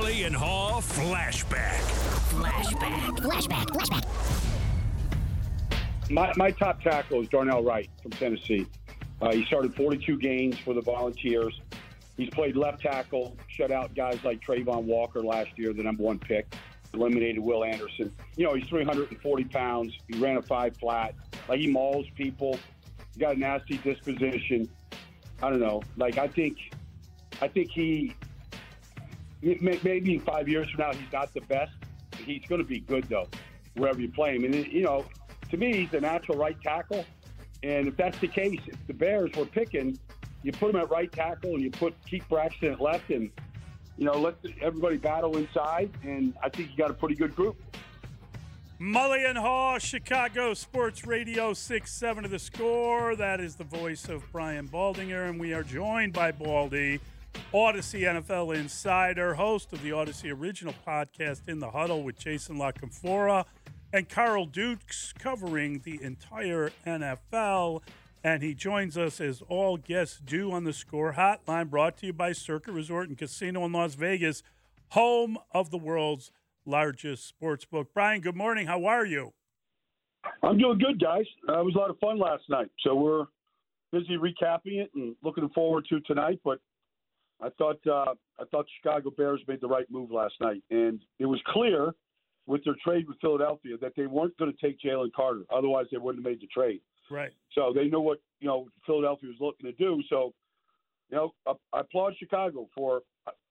Mully and Haugh flashback. Flashback. Flashback. Flashback. My, my top tackle is Darnell Wright from Tennessee. Uh, he started 42 games for the Volunteers. He's played left tackle, shut out guys like Travon Walker last year, the number one pick, eliminated Will Anderson. You know, he's 340 pounds. He ran a five flat. Like, he mauls people. He got a nasty disposition. I don't know. Like, I think, I think he, maybe in five years from now, he's not the best. He's going to be good, though, wherever you play him. And, you know, to me, he's a natural right tackle. And if that's the case, if the Bears were picking, you put him at right tackle and you put Keith Braxton at left, and you know let everybody battle inside. And I think you got a pretty good group. Mully and Haugh, Chicago Sports Radio, 6 7 of the score. That is the voice of Brian Baldinger, and we are joined by Baldy, Audacy NFL Insider, host of the Audacy Original podcast In the Huddle with Jason La Canfora and Carl Dukes covering the entire NFL. And he joins us as all guests do on the score hotline, brought to you by Circa Resort and Casino in Las Vegas, home of the world's largest sports book. Brian, good morning. How are you? I'm doing good, guys. Uh, it was a lot of fun last night. So we're busy recapping it and looking forward to tonight. But I thought uh, I thought Chicago Bears made the right move last night, and it was clear with their trade with Philadelphia that they weren't going to take Jalen Carter. Otherwise, they wouldn't have made the trade. Right. So they knew what you know Philadelphia was looking to do. So, you know, I, I applaud Chicago for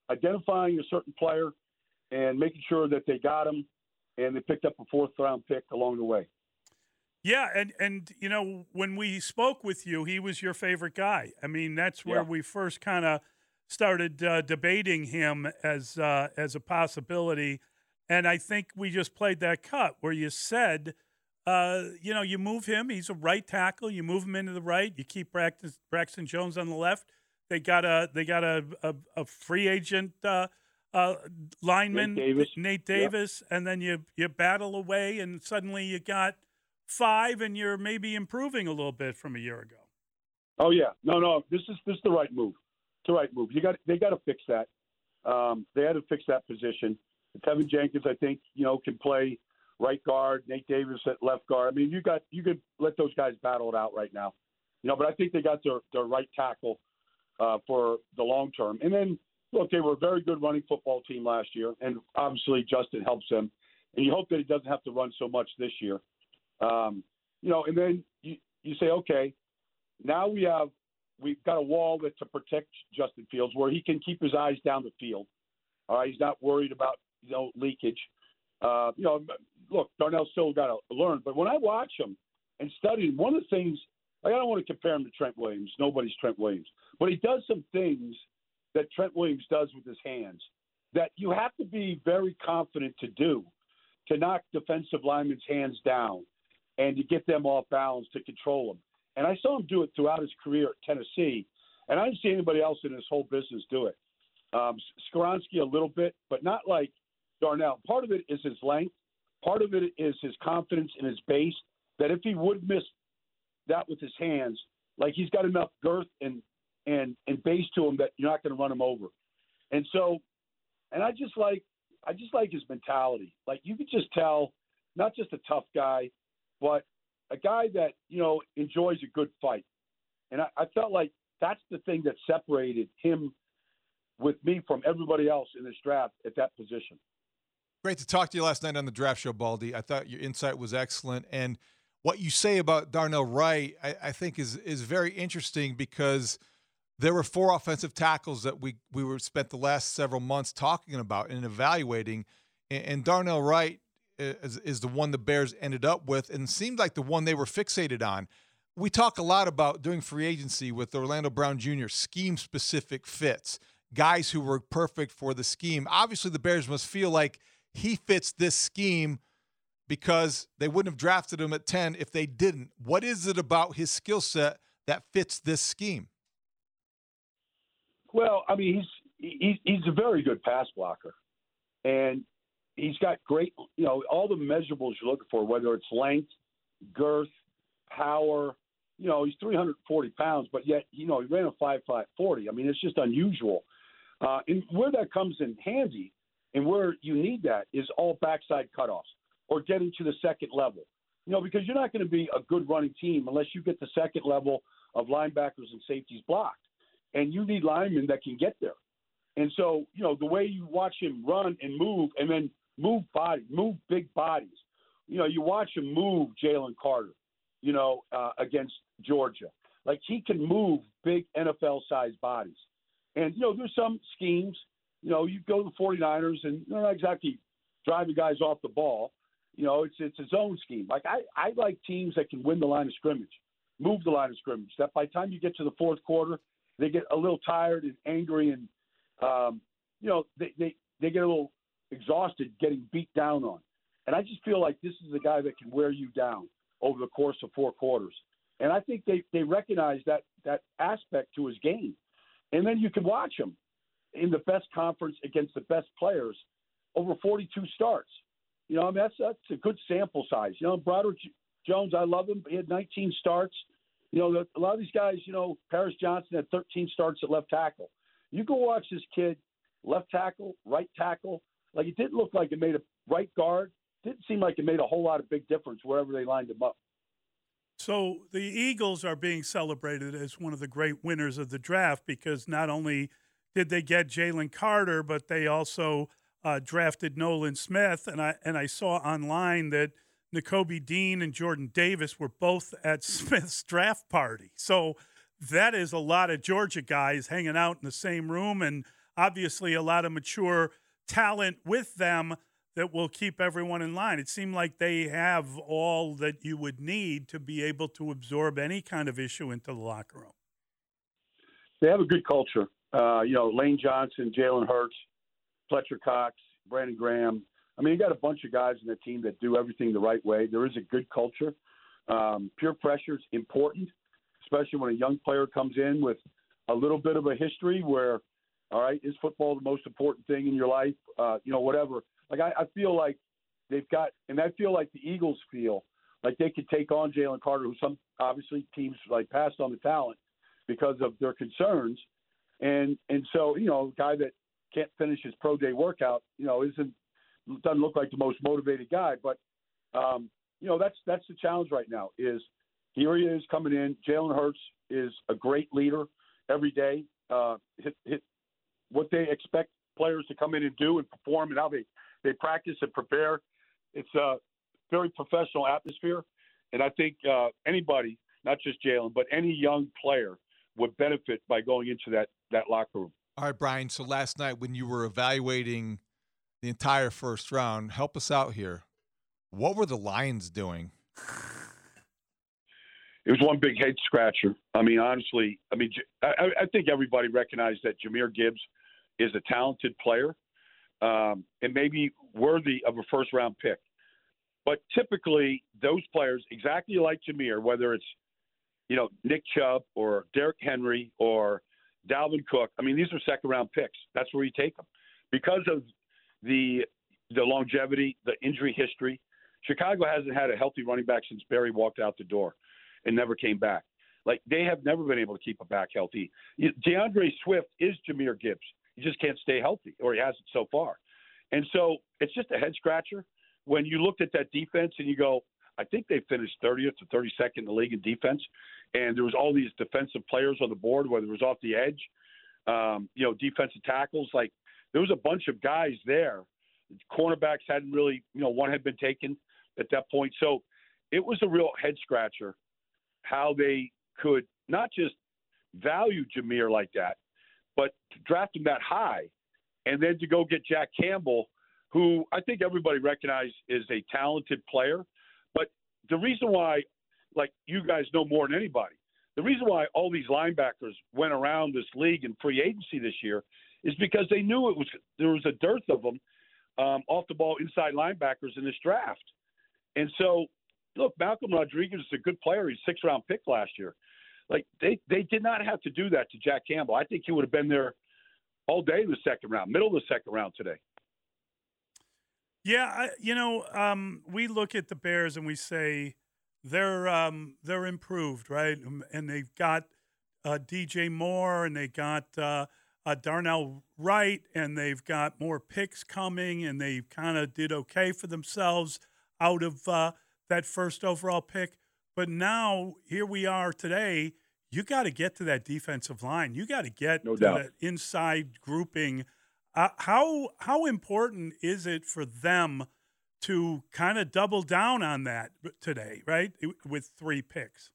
identifying a certain player and making sure that they got him, and they picked up a fourth round pick along the way. Yeah, and and you know when we spoke with you, he was your favorite guy. I mean, that's where Yeah. we first kind of started uh, debating him as uh, as a possibility. And I think we just played that cut where you said, uh, you know, you move him. He's a right tackle. You move him into the right. You keep Braxton, Braxton Jones on the left. They got a they got a a, a free agent uh, uh, lineman, Nate Davis. Nate. Davis, and then you you battle away, and suddenly you got five, and you're maybe improving a little bit from a year ago. Oh yeah, no, no, this is this is the right move. The right move. You got they got to fix that. Um, they had to fix that position. Teven Jenkins, I think, you know, can play right guard. Nate Davis at left guard. I mean, you got you could let those guys battle it out right now. You know, but I think they got their their right tackle uh, for the long term. And then look, they were a very good running football team last year, and obviously Justin helps them. And you hope that he doesn't have to run so much this year. Um, you know, and then you you say, okay, now we have we've got a wall that to protect Justin Fields where he can keep his eyes down the field. All right, he's not worried about you know leakage. Uh, you know, look, Darnell's still got to learn, but when I watch him and study him, one of the things like, I don't want to compare him to Trent Williams. Nobody's Trent Williams, but he does some things that Trent Williams does with his hands that you have to be very confident to do to knock defensive linemen's hands down and to get them off balance to control them. And I saw him do it throughout his career at Tennessee, and I didn't see anybody else in this whole business do it. Um, a little bit, but not like Darnell. Part of it is his length. Part of it is his confidence in his base. That if he would miss that with his hands, like he's got enough girth and and and base to him that you're not going to run him over. And so, and I just like I just like his mentality. Like you could just tell, not just a tough guy, but a guy that you know enjoys a good fight. And I, I felt like that's the thing that separated him with me from everybody else in this draft at that position. Great to talk to you last night on the draft show, Baldy. I thought your insight was excellent, and what you say about Darnell Wright, I, I think is is very interesting because there were four offensive tackles that we we were spent the last several months talking about and evaluating, and, and Darnell Wright is, is the one the Bears ended up with, and seemed like the one they were fixated on. We talk a lot about doing free agency with Orlando Brown Jr. scheme specific fits, guys who were perfect for the scheme. Obviously, the Bears must feel like he fits this scheme because they wouldn't have drafted him at 10 if they didn't. What is it about his skill set that fits this scheme? Well, I mean, he's he's he's a very good pass blocker, and he's got great, you know, all the measurables you're looking for, whether it's length, girth, power. You know, he's 340 pounds, but yet, you know, he ran a five five forty. I mean, it's just unusual. Uh, and where that comes in handy And where you need that is all backside cutoffs or getting to the second level. You know, because you're not going to be a good running team unless you get the second level of linebackers and safeties blocked. And you need linemen that can get there. And so, you know, the way you watch him run and move and then move body, move big bodies. You know, you watch him move Jalen Carter, you know, uh, against Georgia. Like he can move big NFL sized bodies. And, you know, there's some schemes, you know, you go to the 49ers and they're not exactly driving guys off the ball. You know, it's it's a zone scheme. Like I, I like teams that can win the line of scrimmage, move the line of scrimmage. That by the time you get to the fourth quarter, they get a little tired and angry and um, you know, they, they, they get a little exhausted getting beat down on. And I just feel like this is a guy that can wear you down over the course of four quarters. And I think they, they recognize that, that aspect to his game. And then you can watch him in the best conference against the best players over 42 starts. You know, I mean, that's, that's a good sample size. You know, Broderick Jones, I love him. He had 19 starts. You know, a lot of these guys, you know, Paris Johnson had 13 starts at left tackle. You go watch this kid, left tackle, right tackle. Like it didn't look like it made a right guard. Didn't seem like it made a whole lot of big difference wherever they lined him up. So the Eagles are being celebrated as one of the great winners of the draft because not only did they get Jalen Carter, but they also uh, drafted Nolan Smith. And I and I saw online that Nakobe Dean and Jordan Davis were both at Smith's draft party. So that is a lot of Georgia guys hanging out in the same room, and obviously a lot of mature talent with them that will keep everyone in line. It seemed like they have all that you would need to be able to absorb any kind of issue into the locker room. They have a good culture. Uh, you know, Lane Johnson, Jalen Hurts, Fletcher Cox, Brandon Graham. I mean, you got a bunch of guys in the team that do everything the right way. There is a good culture. Um, peer pressure is important especially when a young player comes in with a little bit of a history where, all right, is football the most important thing in your life? Uh, you know, whatever. Like I, I feel like they've got, and I feel like the Eagles feel like they could take on Jalen Carter, who some obviously teams like passed on the talent because of their concerns, and and so you know, guy that can't finish his pro day workout, you know, isn't doesn't look like the most motivated guy, but um, you know, that's that's the challenge right now is here he is coming in. Jalen Hurts is a great leader every day. Uh, hit, hit what they expect players to come in and do and perform, and how they they practice and prepare. It's a very professional atmosphere, and I think uh, anybody, not just Jalen, but any young player, would benefit by going into that that locker room. All right, Brian. So last night when you were evaluating the entire first round, help us out here. What were the Lions doing? it was one big head scratcher. I mean, honestly, I mean, I, I think everybody recognized that Jahmyr Gibbs is a talented player um, and maybe worthy of a first round pick. But typically, those players, exactly like Jahmyr, whether it's you know Nick Chubb or Derrick Henry or Dalvin Cook, I mean, these are second round picks. That's where you take them because of the the longevity, the injury history. Chicago hasn't had a healthy running back since Barry walked out the door and never came back. Like they have never been able to keep a back healthy. D'Andre Swift is Jahmyr Gibbs. He just can't stay healthy, or he hasn't so far. And so it's just a head scratcher when you looked at that defense and you go, I think they finished 30th to 32nd in the league in defense, and there was all these defensive players on the board, whether it was off the edge, um, you know, defensive tackles. Like there was a bunch of guys there. Cornerbacks hadn't really, you know, one had been taken at that point, so it was a real head scratcher how they could not just value Jahmyr like that, but draft him that high, and then to go get Jack Campbell, who I think everybody recognizes is a talented player. But the reason why, like you guys know more than anybody, the reason why all these linebackers went around this league in free agency this year is because they knew it was there was a dearth of them um, off the ball inside linebackers in this draft, and so look, Malcolm Rodriguez is a good player. He's a six round pick last year. Like they they did not have to do that to Jack Campbell. I think he would have been there all day in the second round, middle of the second round today. Yeah, I, you know, um, we look at the Bears and we say they're um, they're improved, right? Um, and they've got uh, DJ Moore and they got uh, uh, Darnell Wright, and they've got more picks coming, and they kind of did okay for themselves out of uh, that first overall pick. But now here we are today. You got to get to that defensive line. You got to get no to doubt. that inside grouping. Uh, how how important is it for them to kind of double down on that today, right? With three picks.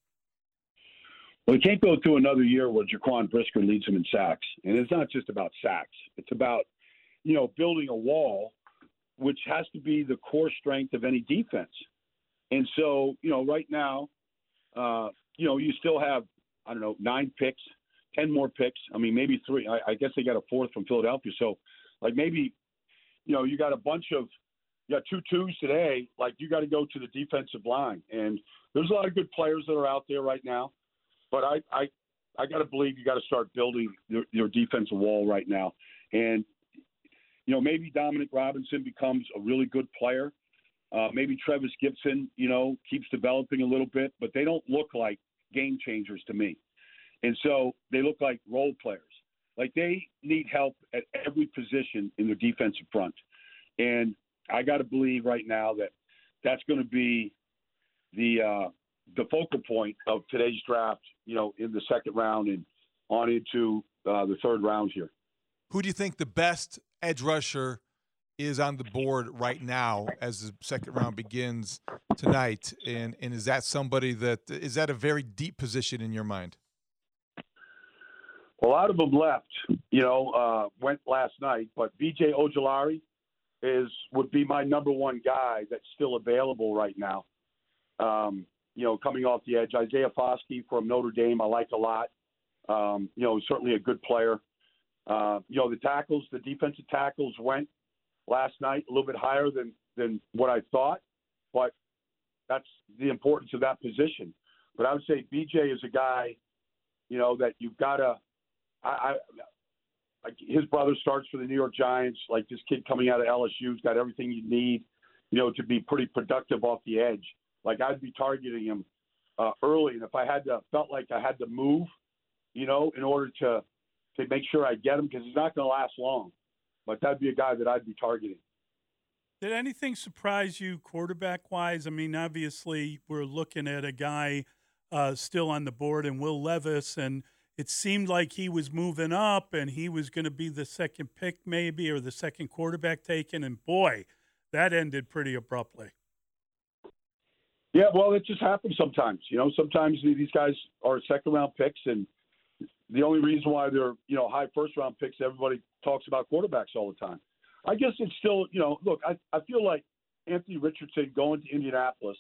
Well, we can't go through another year where Jaquan Brisker leads them in sacks, and it's not just about sacks. It's about you know building a wall, which has to be the core strength of any defense. And so, you know, right now, uh, you know, you still have I don't know nine picks, ten more picks. I mean, maybe three. I, I guess they got a fourth from Philadelphia. So, like maybe, you know, you got a bunch of you got two twos today. Like you got to go to the defensive line, and there's a lot of good players that are out there right now. But I, I, I got to believe you got to start building your, your defensive wall right now. And, you know, maybe Dominique Robinson becomes a really good player. Uh, maybe Trevis Gipson, you know, keeps developing a little bit, but they don't look like game changers to me. And so they look like role players. Like they need help at every position in their defensive front. And I got to believe right now that that's going to be the uh, the focal point of today's draft, you know, in the second round and on into uh, the third round here. Who do you think the best edge rusher is on the board right now as the second round begins tonight? And and is that somebody that is that a very deep position in your mind? A lot of them left, you know, uh, went last night, but BJ Ojulari is would be my number one guy that's still available right now. Um, you know, coming off the edge. Isaiah Foskey from Notre Dame, I like a lot. Um, you know, certainly a good player. Uh, you know, the tackles, the defensive tackles went last night a little bit higher than than what I thought, but that's the importance of that position. But I would say BJ is a guy, you know, that you've got to. I, I like his brother starts for the New York Giants. Like this kid coming out of LSU's got everything you need, you know, to be pretty productive off the edge. Like I'd be targeting him uh, early, and if I had to felt like I had to move, you know, in order to to make sure I get him because he's not going to last long. But that'd be a guy that I'd be targeting. Did anything surprise you quarterback wise? I mean, obviously we're looking at a guy uh, still on the board and Will Levis, and it seemed like he was moving up and he was going to be the second pick maybe or the second quarterback taken. And boy, that ended pretty abruptly. Yeah, well, it just happens sometimes. You know, sometimes these guys are second round picks, and the only reason why they're you know high first round picks, everybody talks about quarterbacks all the time. I guess it's still you know, look, I I feel like Anthony Richardson going to Indianapolis.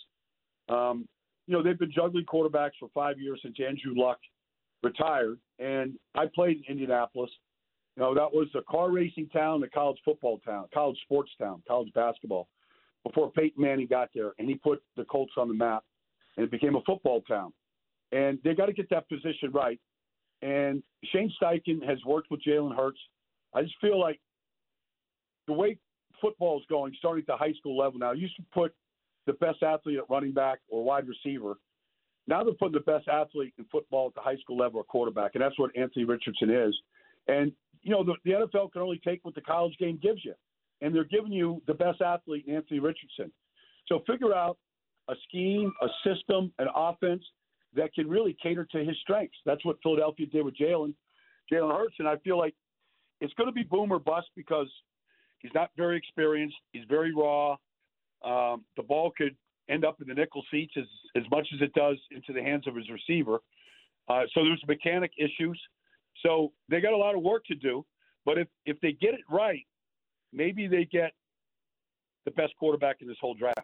Um, you know, they've been juggling quarterbacks for five years since Andrew Luck retired, and I played in Indianapolis. You know, that was a car racing town, a college football town, college sports town, college basketball before Peyton Manning got there, and he put the Colts on the map, and it became a football town. And they got to get that position right. And Shane Steichen has worked with Jalen Hurts. I just feel like the way football is going, starting at the high school level now, used to put the best athlete at running back or wide receiver. Now they're putting the best athlete in football at the high school level or quarterback, and that's what Anthony Richardson is. And you know the, the NFL can only take what the college game gives you and they're giving you the best athlete in Anthony Richardson. So figure out a scheme, a system, an offense that can really cater to his strengths. That's what Philadelphia did with Jalen, Jalen Hurts, and I feel like it's going to be boom or bust because he's not very experienced. He's very raw. Um, the ball could end up in the nickel seats as as much as it does into the hands of his receiver. Uh, so there's mechanic issues. So they got a lot of work to do. But if if they get it right, maybe they get the best quarterback in this whole draft.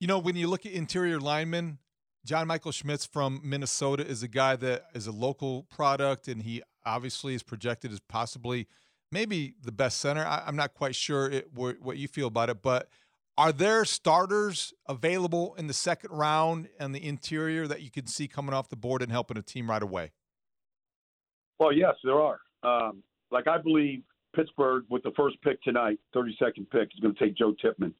You know, when you look at interior linemen, John Michael Schmitz from Minnesota is a guy that is a local product, and he obviously is projected as possibly maybe the best center. I, am not quite sure it, what you feel about it, but are there starters available in the second round and the interior that you can see coming off the board and helping a team right away? Well, yes, there are. Um, like I believe Pittsburgh, with the first pick tonight, 32nd pick, is going to take Joe Tippmann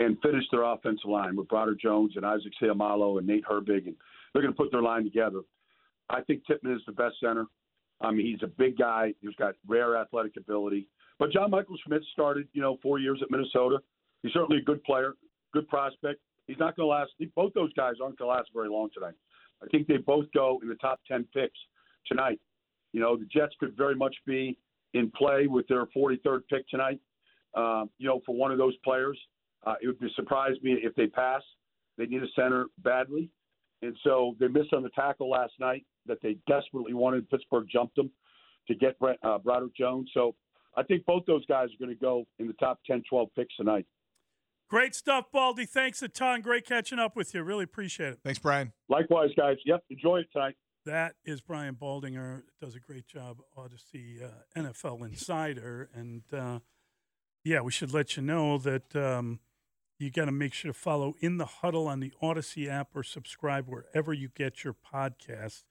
and finish their offensive line with Broderick Jones and Isaac Seumalo and Nate Herbig, and they're going to put their line together. I think Tippmann is the best center. I mean, he's a big guy. He's got rare athletic ability. But John Michael Schmitz started, you know, four years at Minnesota. He's certainly a good player, good prospect. He's not going to last. Both those guys aren't going to last very long tonight. I think they both go in the top 10 picks tonight. You know, the Jets could very much be in play with their 43rd pick tonight. Um, you know, for one of those players, uh, it would be surprise me if they pass. They need a center badly, and so they missed on the tackle last night that they desperately wanted. Pittsburgh jumped them to get Brent, uh, Broderick Jones. So I think both those guys are going to go in the top 10, 12 picks tonight. Great stuff, Baldy. Thanks a ton. Great catching up with you. Really appreciate it. Thanks, Brian. Likewise, guys. Yep, enjoy it tonight. That is Brian Baldinger. Does a great job, Audacy uh, NFL Insider. And uh, yeah, we should let you know that um, you got to make sure to follow In the Huddle on the Audacy app or subscribe wherever you get your podcasts.